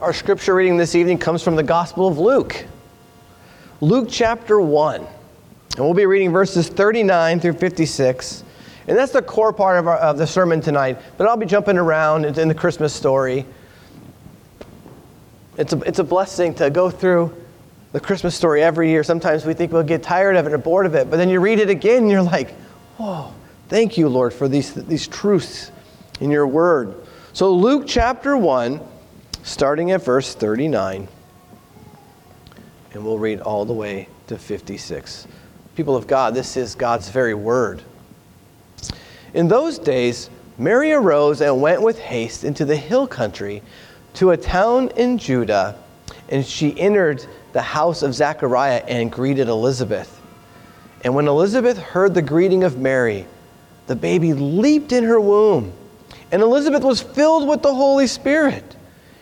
Our scripture reading this evening comes from the Gospel of Luke. Luke chapter 1. And we'll be reading verses 39 through 56. And that's the core part of, our, of the sermon tonight. But I'll be jumping around in the Christmas story. It's a, it's a blessing to go through the Christmas story every year. Sometimes we think we'll get tired of it or bored of it, but then you read it again and you're like, whoa, thank you, Lord, for these, these truths in your word. So, Luke chapter 1, starting at verse 39, and we'll read all the way to 56. People of God, this is God's very word. In those days, Mary arose and went with haste into the hill country to a town in Judah, and she entered the house of Zechariah and greeted Elizabeth. And when Elizabeth heard the greeting of Mary, the baby leaped in her womb, and Elizabeth was filled with the Holy Spirit.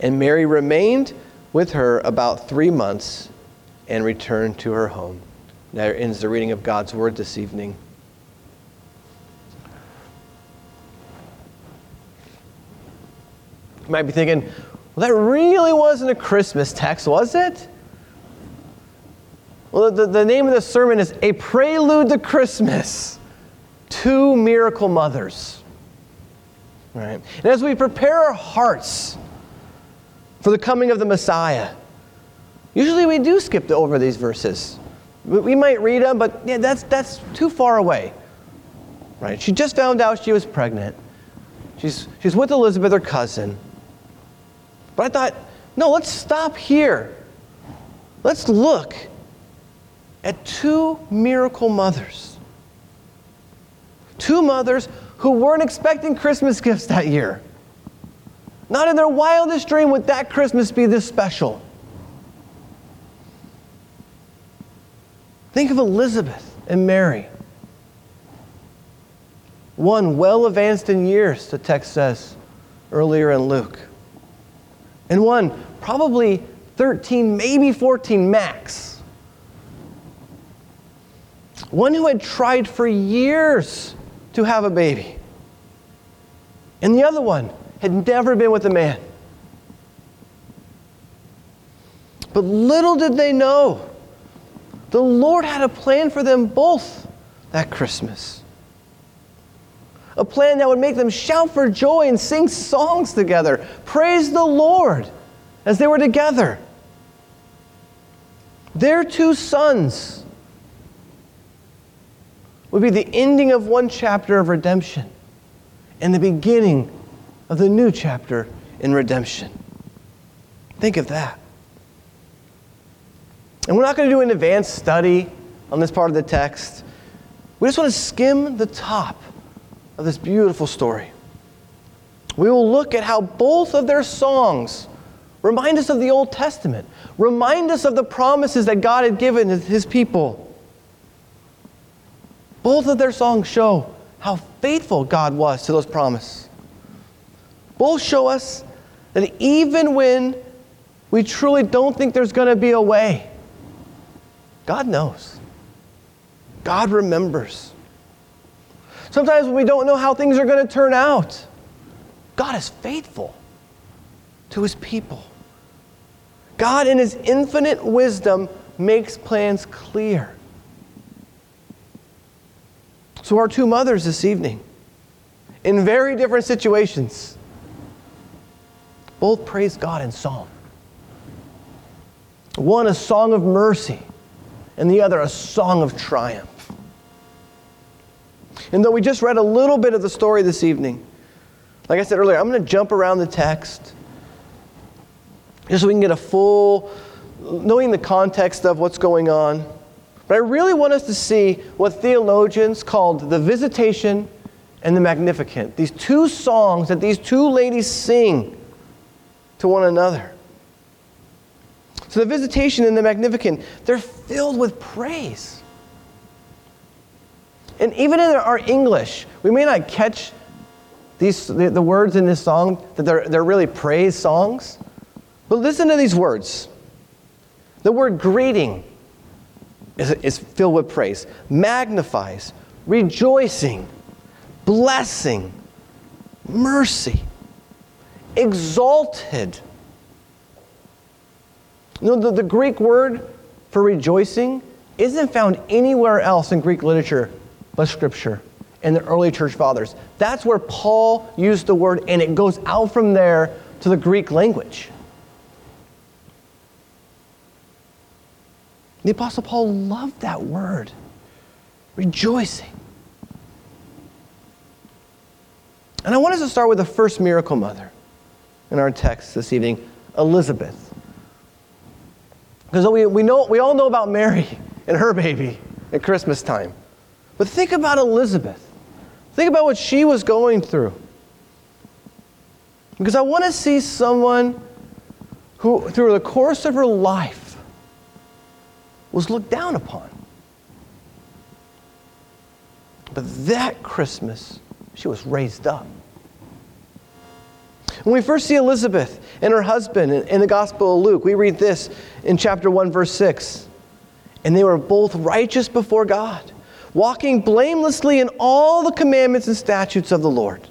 And Mary remained with her about three months and returned to her home. There ends the reading of God's word this evening. You might be thinking, well, that really wasn't a Christmas text, was it? Well, the, the name of the sermon is A Prelude to Christmas Two Miracle Mothers. Right? And as we prepare our hearts for the coming of the Messiah. Usually we do skip over these verses. We might read them, but yeah, that's, that's too far away. Right? She just found out she was pregnant. She's, she's with Elizabeth, her cousin. But I thought, no, let's stop here. Let's look at two miracle mothers. Two mothers who weren't expecting Christmas gifts that year. Not in their wildest dream would that Christmas be this special. Think of Elizabeth and Mary. One well advanced in years, the text says earlier in Luke. And one probably 13, maybe 14 max. One who had tried for years to have a baby. And the other one had never been with a man. But little did they know, the Lord had a plan for them both that Christmas. A plan that would make them shout for joy and sing songs together, praise the Lord as they were together. Their two sons would be the ending of one chapter of redemption and the beginning of the new chapter in redemption. Think of that. And we're not going to do an advanced study on this part of the text. We just want to skim the top of this beautiful story. We will look at how both of their songs remind us of the Old Testament, remind us of the promises that God had given his people. Both of their songs show how faithful God was to those promises. Both show us that even when we truly don't think there's going to be a way, God knows. God remembers. Sometimes when we don't know how things are going to turn out, God is faithful to his people. God, in his infinite wisdom, makes plans clear. So, our two mothers this evening, in very different situations, both praise God in song. One a song of mercy, and the other a song of triumph. And though we just read a little bit of the story this evening, like I said earlier, I'm going to jump around the text just so we can get a full, knowing the context of what's going on. But I really want us to see what theologians called the visitation and the magnificat. These two songs that these two ladies sing to one another. So the visitation and the magnificat, they're filled with praise. And even in our English, we may not catch these, the, the words in this song that they're, they're really praise songs. But listen to these words. The word greeting is, is filled with praise, magnifies, rejoicing, blessing, mercy, exalted. You know, the, the Greek word for rejoicing isn't found anywhere else in Greek literature but Scripture and the early church fathers. That's where Paul used the word, and it goes out from there to the Greek language. The Apostle Paul loved that word, rejoicing. And I want us to start with the first miracle mother in our text this evening, Elizabeth. Because we, we, know, we all know about Mary and her baby at Christmas time. But think about Elizabeth. Think about what she was going through. Because I want to see someone who, through the course of her life, was looked down upon. But that Christmas, she was raised up. When we first see Elizabeth and her husband in the Gospel of Luke, we read this in chapter 1, verse 6. And they were both righteous before God walking blamelessly in all the commandments and statutes of the Lord.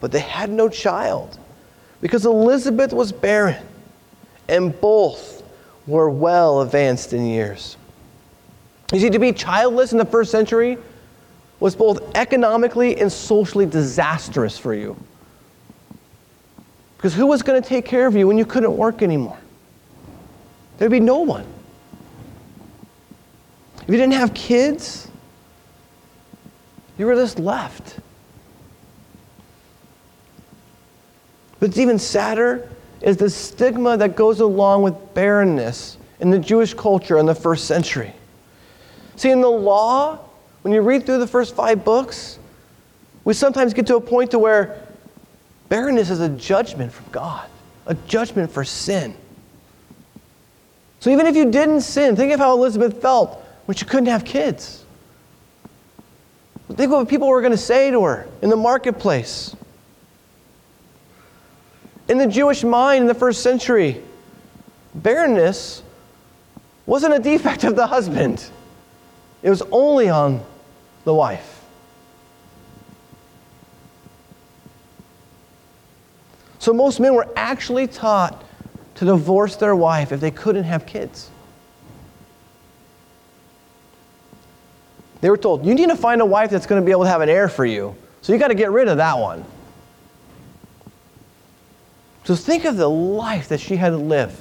But they had no child because Elizabeth was barren, and both were well advanced in years. You see, to be childless in the first century was both economically and socially disastrous for you. Because who was going to take care of you when you couldn't work anymore? There'd be no one. If you didn't have kids, you were just left. But it's even sadder is the stigma that goes along with barrenness in the Jewish culture in the first century. See, in the law, when you read through the first five books, we sometimes get to a point to where barrenness is a judgment from God, a judgment for sin. So even if you didn't sin, think of how Elizabeth felt when she couldn't have kids. Think of what people were going to say to her in the marketplace. In the Jewish mind in the first century, barrenness wasn't a defect of the husband, it was only on the wife. So most men were actually taught to divorce their wife if they couldn't have kids. They were told, you need to find a wife that's going to be able to have an heir for you. So you got to get rid of that one. So think of the life that she had to live.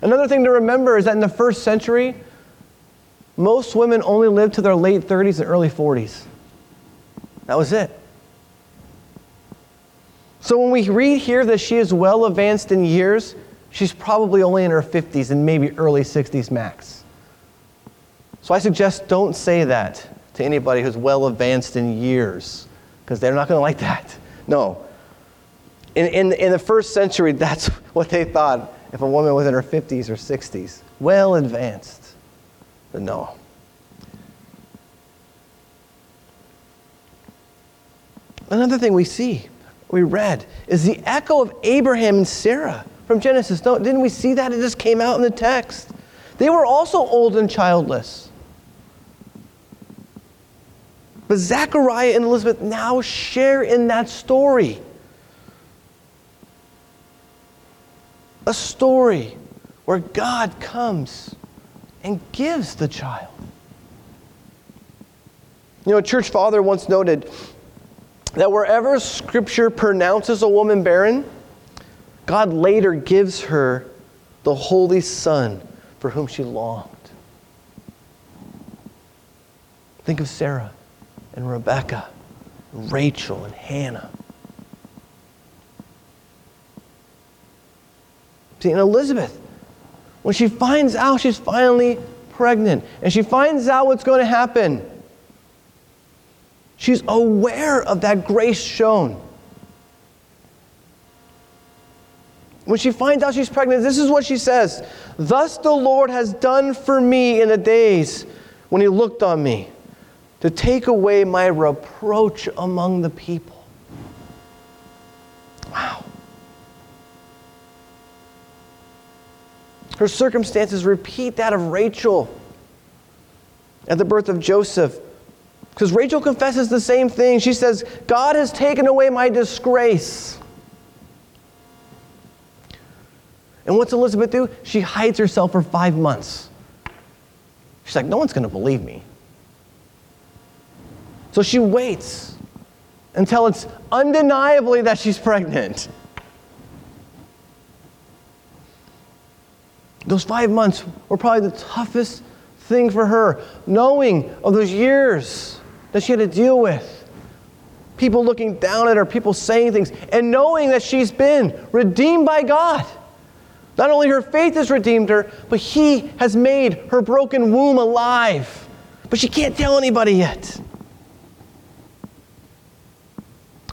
Another thing to remember is that in the first century, most women only lived to their late 30s and early 40s. That was it. So when we read here that she is well advanced in years, she's probably only in her 50s and maybe early 60s max. So I suggest don't say that to anybody who's well advanced in years, because they're not going to like that. No. In, in, in the first century, that's what they thought if a woman was in her 50s or 60s. Well advanced. But no. Another thing we see, we read, is the echo of Abraham and Sarah from Genesis. Didn't we see that? It just came out in the text. They were also old and childless. But Zachariah and Elizabeth now share in that story. A story where God comes and gives the child. You know, a church father once noted that wherever Scripture pronounces a woman barren, God later gives her the Holy Son for whom she longed. Think of Sarah and Rebecca, and Rachel and Hannah. See, and Elizabeth, when she finds out she's finally pregnant and she finds out what's going to happen, she's aware of that grace shown. When she finds out she's pregnant, this is what she says Thus the Lord has done for me in the days when he looked on me to take away my reproach among the people. Wow. Her circumstances repeat that of Rachel at the birth of Joseph. Because Rachel confesses the same thing. She says, God has taken away my disgrace. And what's Elizabeth do? She hides herself for five months. She's like, no one's going to believe me. So she waits until it's undeniably that she's pregnant. Those five months were probably the toughest thing for her, knowing of those years that she had to deal with. People looking down at her, people saying things, and knowing that she's been redeemed by God. Not only her faith has redeemed her, but He has made her broken womb alive. But she can't tell anybody yet.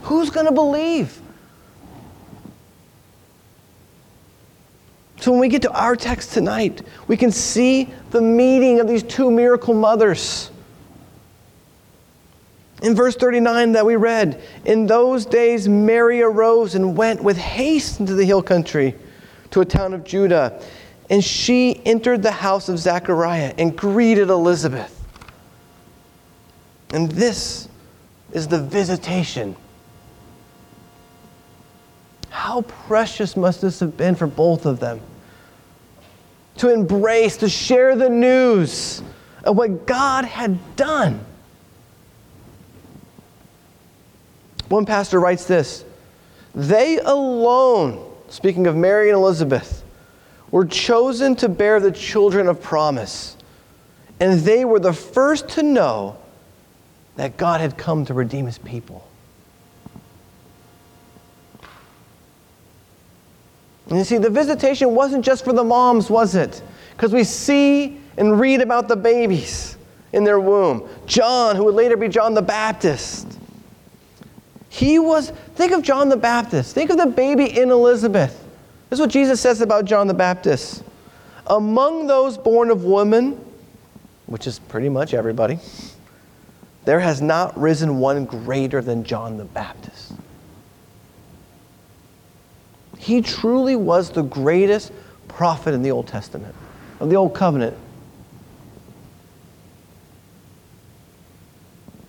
Who's going to believe? So when we get to our text tonight, we can see the meeting of these two miracle mothers. In verse 39 that we read, in those days Mary arose and went with haste into the hill country to a town of Judah. And she entered the house of Zechariah and greeted Elizabeth. And this is the visitation. How precious must this have been for both of them? To embrace, to share the news of what God had done. One pastor writes this They alone speaking of Mary and Elizabeth, were chosen to bear the children of promise. And they were the first to know that God had come to redeem his people. And you see, the visitation wasn't just for the moms, was it? Because we see and read about the babies in their womb. John, who would later be John the Baptist. He was, think of John the Baptist. Think of the baby in Elizabeth. This is what Jesus says about John the Baptist. Among those born of woman, which is pretty much everybody, there has not risen one greater than John the Baptist. He truly was the greatest prophet in the Old Testament, of the Old Covenant.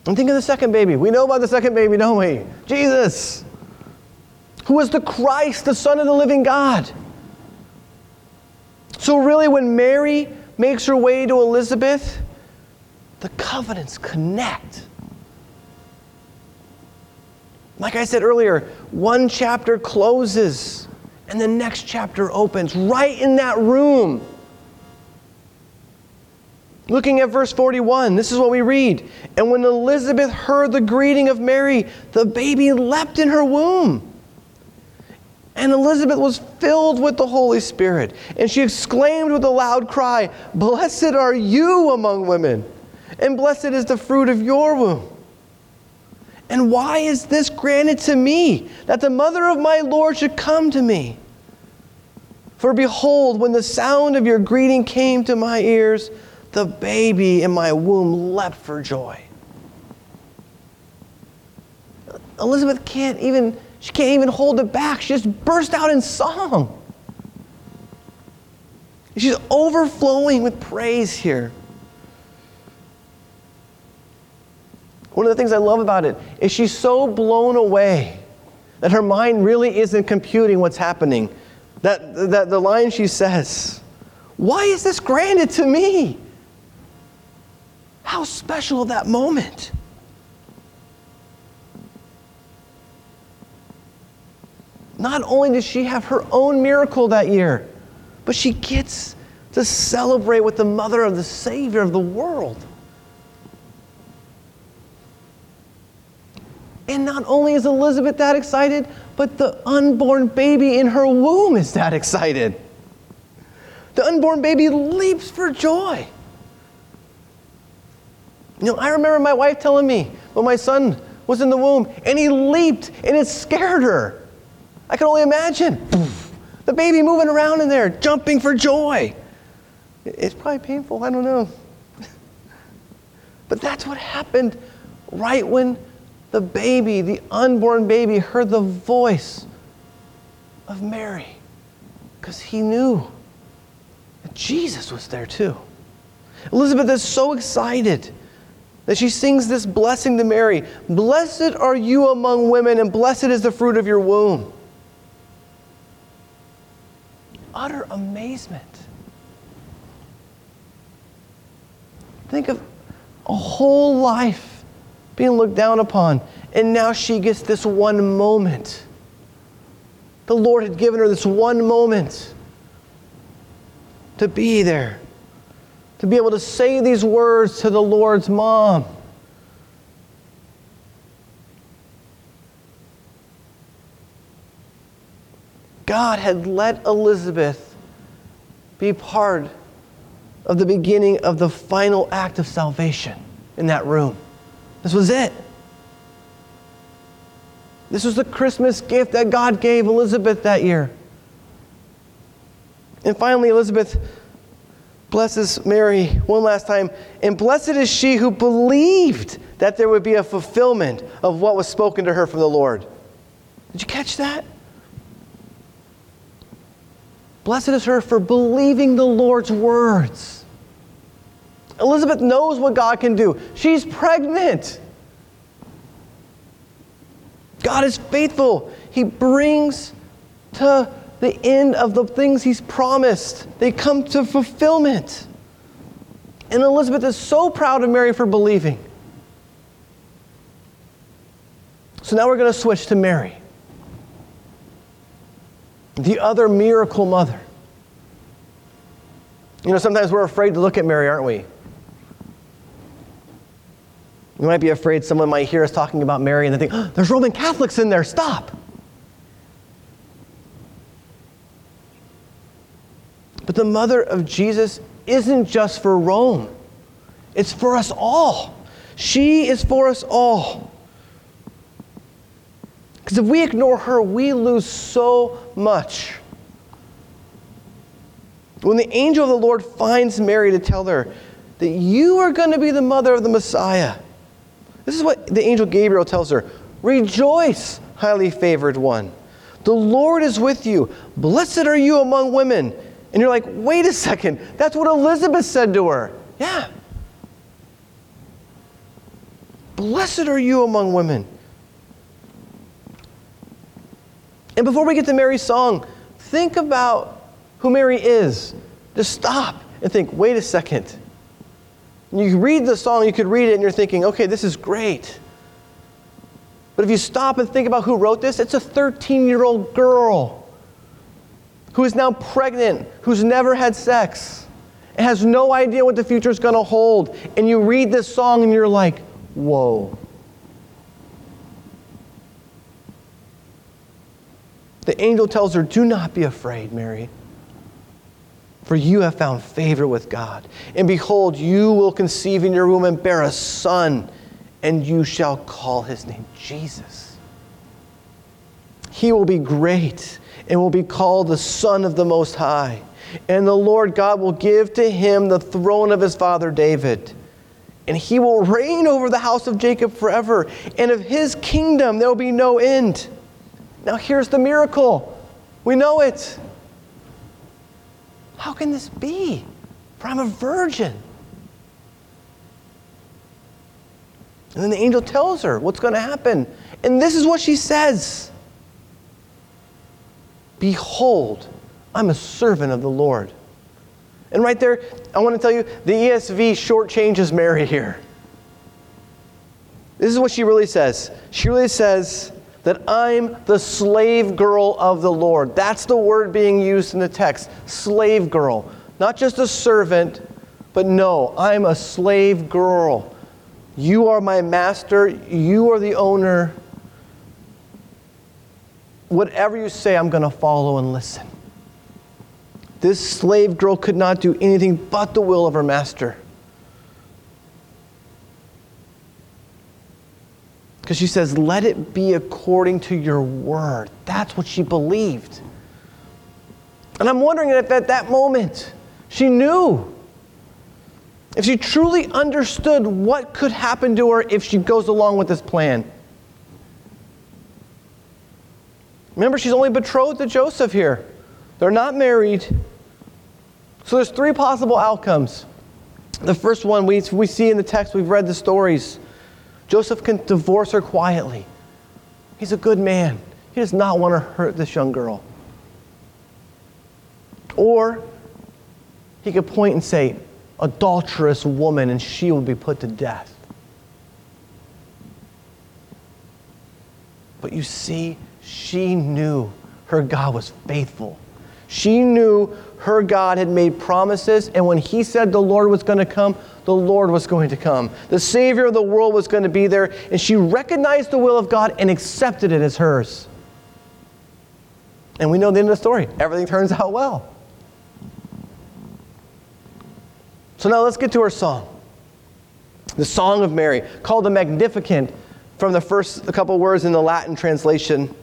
And think of the second baby. We know about the second baby, don't we? Jesus, who was the Christ, the Son of the living God. So, really, when Mary makes her way to Elizabeth, the covenants connect. Like I said earlier, one chapter closes and the next chapter opens right in that room. Looking at verse 41, this is what we read. And when Elizabeth heard the greeting of Mary, the baby leapt in her womb. And Elizabeth was filled with the Holy Spirit. And she exclaimed with a loud cry, Blessed are you among women, and blessed is the fruit of your womb. And why is this granted to me, that the mother of my Lord should come to me? For behold, when the sound of your greeting came to my ears, the baby in my womb leapt for joy. Elizabeth can't even, she can't even hold it back. She just burst out in song. She's overflowing with praise here. One of the things I love about it is she's so blown away that her mind really isn't computing what's happening. That, that the line she says, Why is this granted to me? How special that moment. Not only does she have her own miracle that year, but she gets to celebrate with the mother of the Savior of the world. And not only is Elizabeth that excited, but the unborn baby in her womb is that excited. The unborn baby leaps for joy. You know, I remember my wife telling me when my son was in the womb and he leaped and it scared her. I can only imagine the baby moving around in there, jumping for joy. It's probably painful, I don't know. but that's what happened right when the baby, the unborn baby, heard the voice of Mary because he knew that Jesus was there too. Elizabeth is so excited that she sings this blessing to Mary Blessed are you among women, and blessed is the fruit of your womb. Utter amazement. Think of a whole life being looked down upon. And now she gets this one moment. The Lord had given her this one moment to be there, to be able to say these words to the Lord's mom. God had let Elizabeth be part of the beginning of the final act of salvation in that room. This was it. This was the Christmas gift that God gave Elizabeth that year. And finally, Elizabeth blesses Mary one last time. And blessed is she who believed that there would be a fulfillment of what was spoken to her from the Lord. Did you catch that? Blessed is her for believing the Lord's words. Elizabeth knows what God can do. She's pregnant. God is faithful. He brings to the end of the things He's promised, they come to fulfillment. And Elizabeth is so proud of Mary for believing. So now we're going to switch to Mary, the other miracle mother. You know, sometimes we're afraid to look at Mary, aren't we? We might be afraid someone might hear us talking about Mary and they think, oh, there's Roman Catholics in there, stop. But the mother of Jesus isn't just for Rome, it's for us all. She is for us all. Because if we ignore her, we lose so much. When the angel of the Lord finds Mary to tell her that you are going to be the mother of the Messiah, this is what the angel Gabriel tells her Rejoice, highly favored one. The Lord is with you. Blessed are you among women. And you're like, wait a second. That's what Elizabeth said to her. Yeah. Blessed are you among women. And before we get to Mary's song, think about who Mary is. Just stop and think, wait a second. You read the song, you could read it, and you're thinking, okay, this is great. But if you stop and think about who wrote this, it's a 13 year old girl who is now pregnant, who's never had sex, and has no idea what the future is going to hold. And you read this song and you're like, whoa. The angel tells her, Do not be afraid, Mary for you have found favor with God. And behold, you will conceive in your womb and bear a son, and you shall call his name Jesus. He will be great and will be called the Son of the Most High. And the Lord God will give to him the throne of his father David. And he will reign over the house of Jacob forever. And of his kingdom there will be no end. Now, here's the miracle. We know it. How can this be? For I'm a virgin. And then the angel tells her what's going to happen. And this is what she says Behold, I'm a servant of the Lord. And right there, I want to tell you the ESV shortchanges Mary here. This is what she really says. She really says that I'm the slave girl of the Lord. That's the word being used in the text slave girl. Not just a servant, but no, I'm a slave girl. You are my master, you are the owner. Whatever you say, I'm going to follow and listen. This slave girl could not do anything but the will of her master. Because she says, Let it be according to your word. That's what she believed. And I'm wondering if at that moment she knew. If she truly understood what could happen to her if she goes along with this plan. Remember, she's only betrothed to Joseph here. They're not married. So there's three possible outcomes. The first one we, we see in the text, we've read the stories. Joseph can divorce her quietly. He's a good man. He does not want to hurt this young girl. Or he could point and say, adulterous woman, and she will be put to death. But you see, she knew her God was faithful. She knew her God had made promises, and when he said the Lord was going to come, the Lord was going to come. The Savior of the world was going to be there, and she recognized the will of God and accepted it as hers. And we know the end of the story. Everything turns out well. So now let's get to our song. The Song of Mary, called the Magnificat from the first couple words in the Latin translation.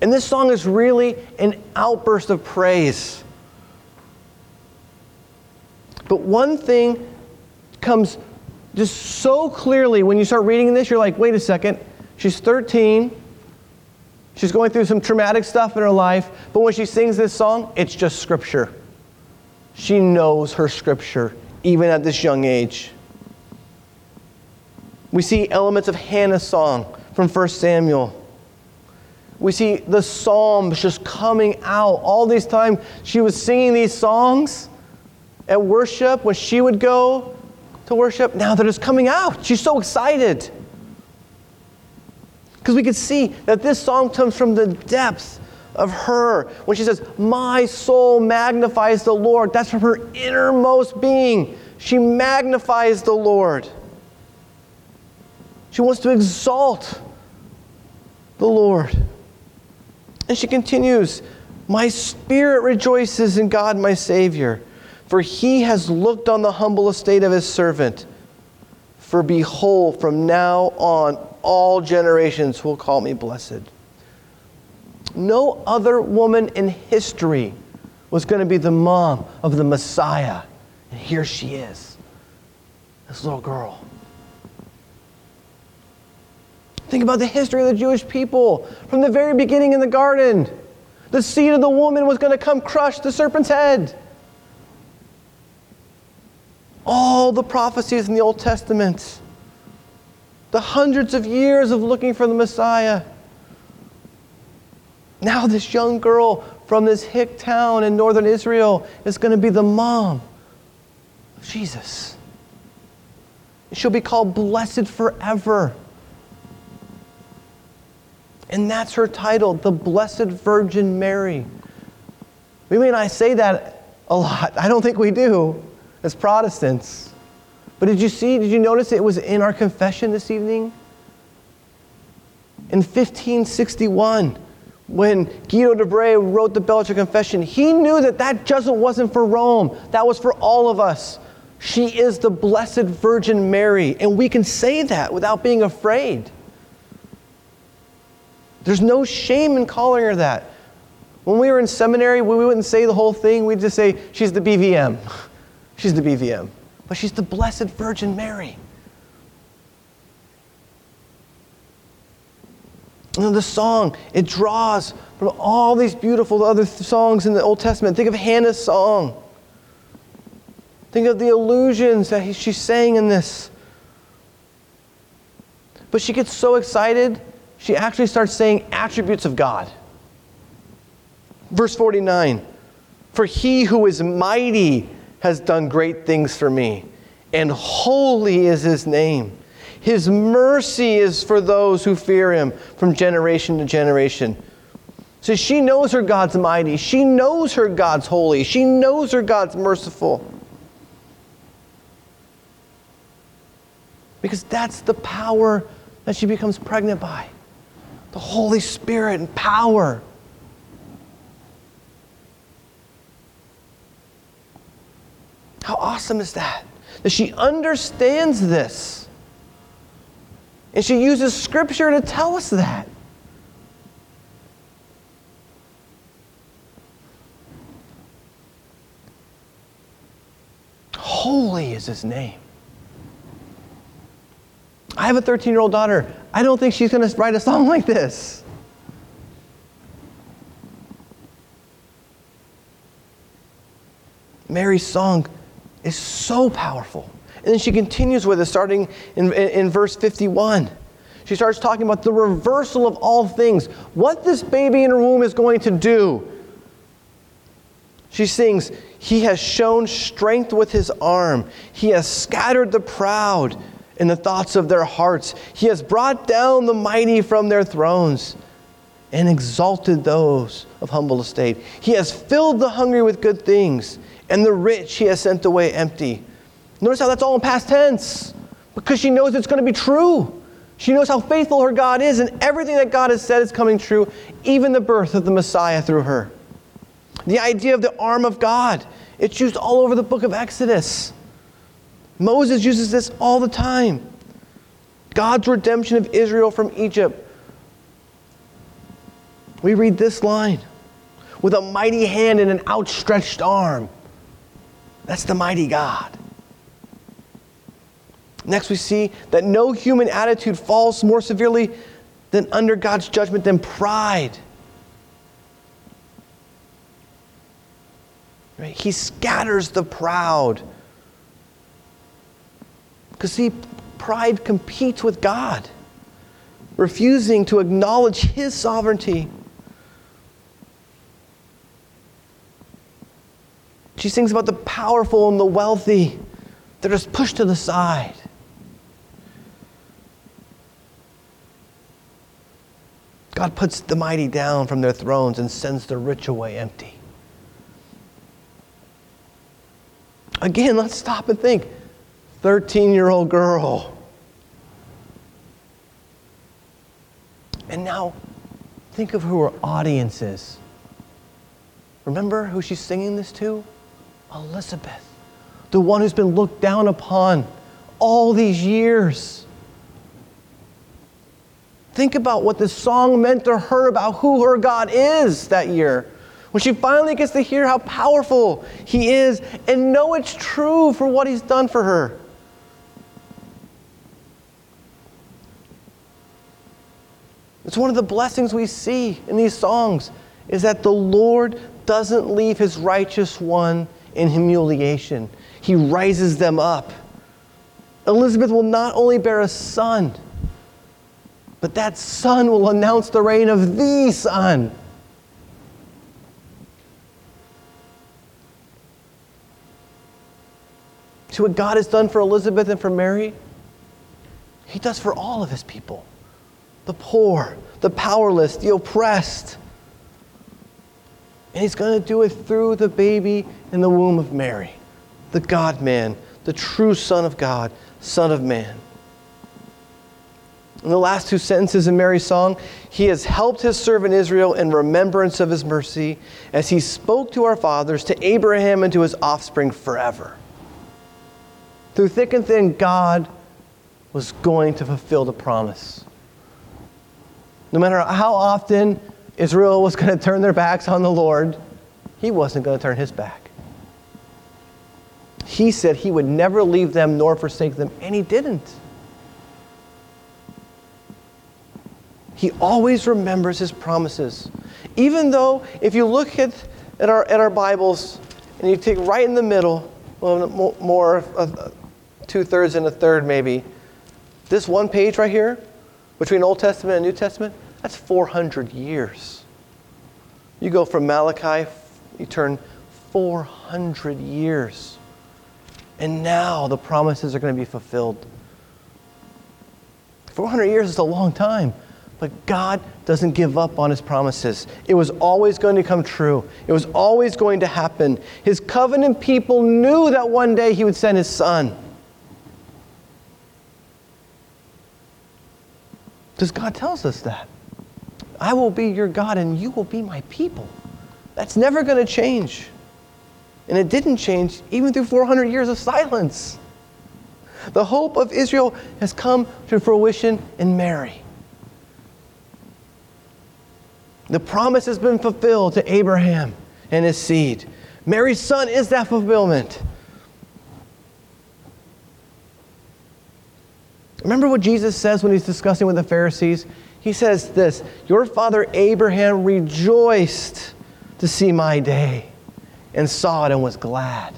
And this song is really an outburst of praise. But one thing comes just so clearly when you start reading this, you're like, wait a second, she's 13. She's going through some traumatic stuff in her life, but when she sings this song, it's just scripture. She knows her scripture, even at this young age. We see elements of Hannah's song from 1 Samuel. We see the Psalms just coming out. All these times she was singing these songs at worship when she would go to worship. Now they're just coming out. She's so excited. Because we could see that this song comes from the depths of her. When she says, My soul magnifies the Lord, that's from her innermost being. She magnifies the Lord. She wants to exalt the Lord. And she continues, My spirit rejoices in God, my Savior, for he has looked on the humble estate of his servant. For behold, from now on, all generations will call me blessed. No other woman in history was going to be the mom of the Messiah. And here she is, this little girl. Think about the history of the Jewish people from the very beginning in the garden. The seed of the woman was going to come crush the serpent's head. All the prophecies in the Old Testament, the hundreds of years of looking for the Messiah. Now, this young girl from this hick town in northern Israel is going to be the mom of Jesus. She'll be called blessed forever. And that's her title, the Blessed Virgin Mary. We may not say that a lot. I don't think we do as Protestants. But did you see, did you notice it was in our confession this evening? In 1561, when Guido de Brès wrote the Belgian Confession, he knew that that just wasn't for Rome, that was for all of us. She is the Blessed Virgin Mary, and we can say that without being afraid. There's no shame in calling her that. When we were in seminary, we wouldn't say the whole thing, we'd just say, She's the BVM. She's the BVM. But she's the Blessed Virgin Mary. And the song, it draws from all these beautiful other th- songs in the Old Testament. Think of Hannah's song. Think of the allusions that he, she's saying in this. But she gets so excited, she actually starts saying attributes of God. Verse 49 For he who is mighty has done great things for me, and holy is his name. His mercy is for those who fear him from generation to generation. So she knows her God's mighty. She knows her God's holy. She knows her God's merciful. Because that's the power that she becomes pregnant by the Holy Spirit and power. How awesome is that? That she understands this. And she uses scripture to tell us that. Holy is his name. I have a 13 year old daughter. I don't think she's going to write a song like this. Mary's song is so powerful. And then she continues with it, starting in, in, in, verse 51. She starts talking about the reversal of all things, what this baby in her womb is going to do. She sings, He has shown strength with His arm, He has scattered the proud in the thoughts of their hearts. He has brought down the mighty from their thrones and exalted those of humble estate. He has filled the hungry with good things, and the rich he has sent away empty. Notice how that's all in past tense because she knows it's going to be true. She knows how faithful her God is, and everything that God has said is coming true, even the birth of the Messiah through her. The idea of the arm of God, it's used all over the book of Exodus. Moses uses this all the time. God's redemption of Israel from Egypt. We read this line with a mighty hand and an outstretched arm. That's the mighty God. Next, we see that no human attitude falls more severely than under God's judgment than pride. Right? He scatters the proud. Because, see, pride competes with God, refusing to acknowledge His sovereignty. She sings about the powerful and the wealthy. They're just pushed to the side. God puts the mighty down from their thrones and sends the rich away empty. Again, let's stop and think 13 year old girl. And now, think of who her audience is. Remember who she's singing this to? Elizabeth, the one who's been looked down upon all these years. Think about what this song meant to her about who her God is that year. When she finally gets to hear how powerful He is and know it's true for what He's done for her. It's one of the blessings we see in these songs is that the Lord doesn't leave his righteous one in humiliation. He rises them up. Elizabeth will not only bear a son, but that son will announce the reign of the son. See what God has done for Elizabeth and for Mary? He does for all of his people the poor, the powerless, the oppressed. And he's going to do it through the baby in the womb of Mary, the God man, the true Son of God, Son of Man. In the last two sentences in Mary's song, he has helped his servant Israel in remembrance of his mercy as he spoke to our fathers, to Abraham, and to his offspring forever. Through thick and thin, God was going to fulfill the promise. No matter how often Israel was going to turn their backs on the Lord, he wasn't going to turn his back. He said he would never leave them nor forsake them, and he didn't. He always remembers his promises. Even though, if you look at, at, our, at our Bibles and you take right in the middle, well, more, uh, two thirds and a third maybe, this one page right here, between Old Testament and New Testament, that's 400 years. You go from Malachi, you turn 400 years. And now the promises are going to be fulfilled. 400 years is a long time, but God doesn't give up on his promises. It was always going to come true, it was always going to happen. His covenant people knew that one day he would send his son. Because God tells us that. I will be your God and you will be my people. That's never going to change. And it didn't change even through 400 years of silence. The hope of Israel has come to fruition in Mary. The promise has been fulfilled to Abraham and his seed. Mary's son is that fulfillment. Remember what Jesus says when he's discussing with the Pharisees? He says this Your father Abraham rejoiced to see my day and saw it and was glad.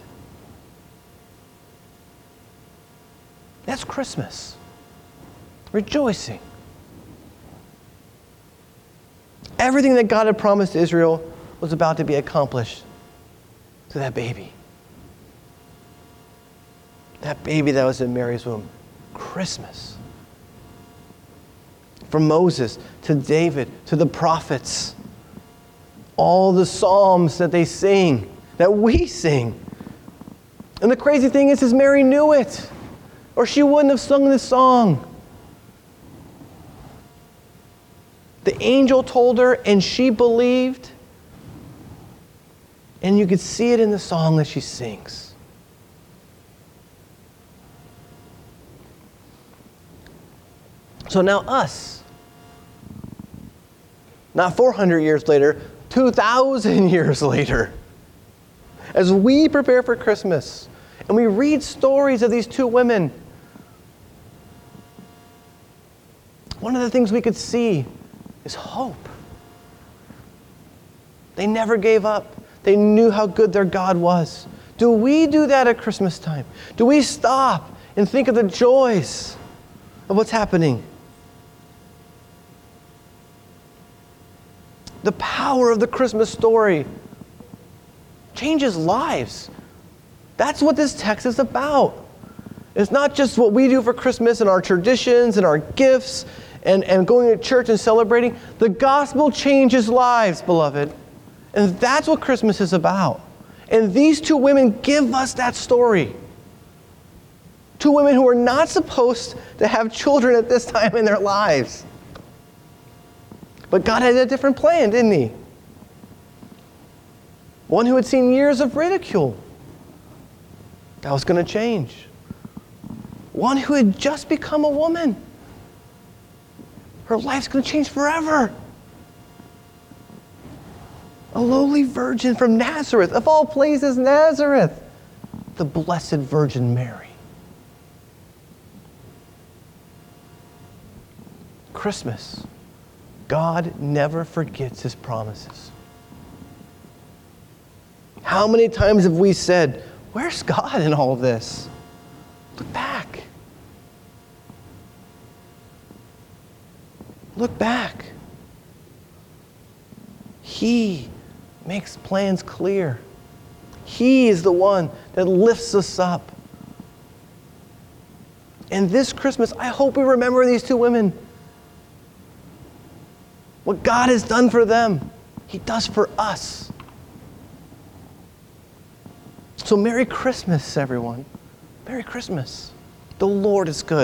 That's Christmas. Rejoicing. Everything that God had promised Israel was about to be accomplished to that baby. That baby that was in Mary's womb. Christmas. From Moses to David to the prophets, all the psalms that they sing, that we sing. And the crazy thing is, is Mary knew it, or she wouldn't have sung this song. The angel told her, and she believed. And you could see it in the song that she sings. So now, us, not 400 years later, 2,000 years later, as we prepare for Christmas and we read stories of these two women, one of the things we could see is hope. They never gave up. They knew how good their God was. Do we do that at Christmas time? Do we stop and think of the joys of what's happening? The power of the Christmas story changes lives. That's what this text is about. It's not just what we do for Christmas and our traditions and our gifts and, and going to church and celebrating. The gospel changes lives, beloved. And that's what Christmas is about. And these two women give us that story. Two women who are not supposed to have children at this time in their lives. But God had a different plan, didn't He? One who had seen years of ridicule. That was going to change. One who had just become a woman. Her life's going to change forever. A lowly virgin from Nazareth, of all places, Nazareth, the Blessed Virgin Mary. Christmas God never forgets his promises. How many times have we said, Where's God in all this? Look back. Look back. He makes plans clear. He is the one that lifts us up. And this Christmas, I hope we remember these two women. What God has done for them, He does for us. So, Merry Christmas, everyone. Merry Christmas. The Lord is good.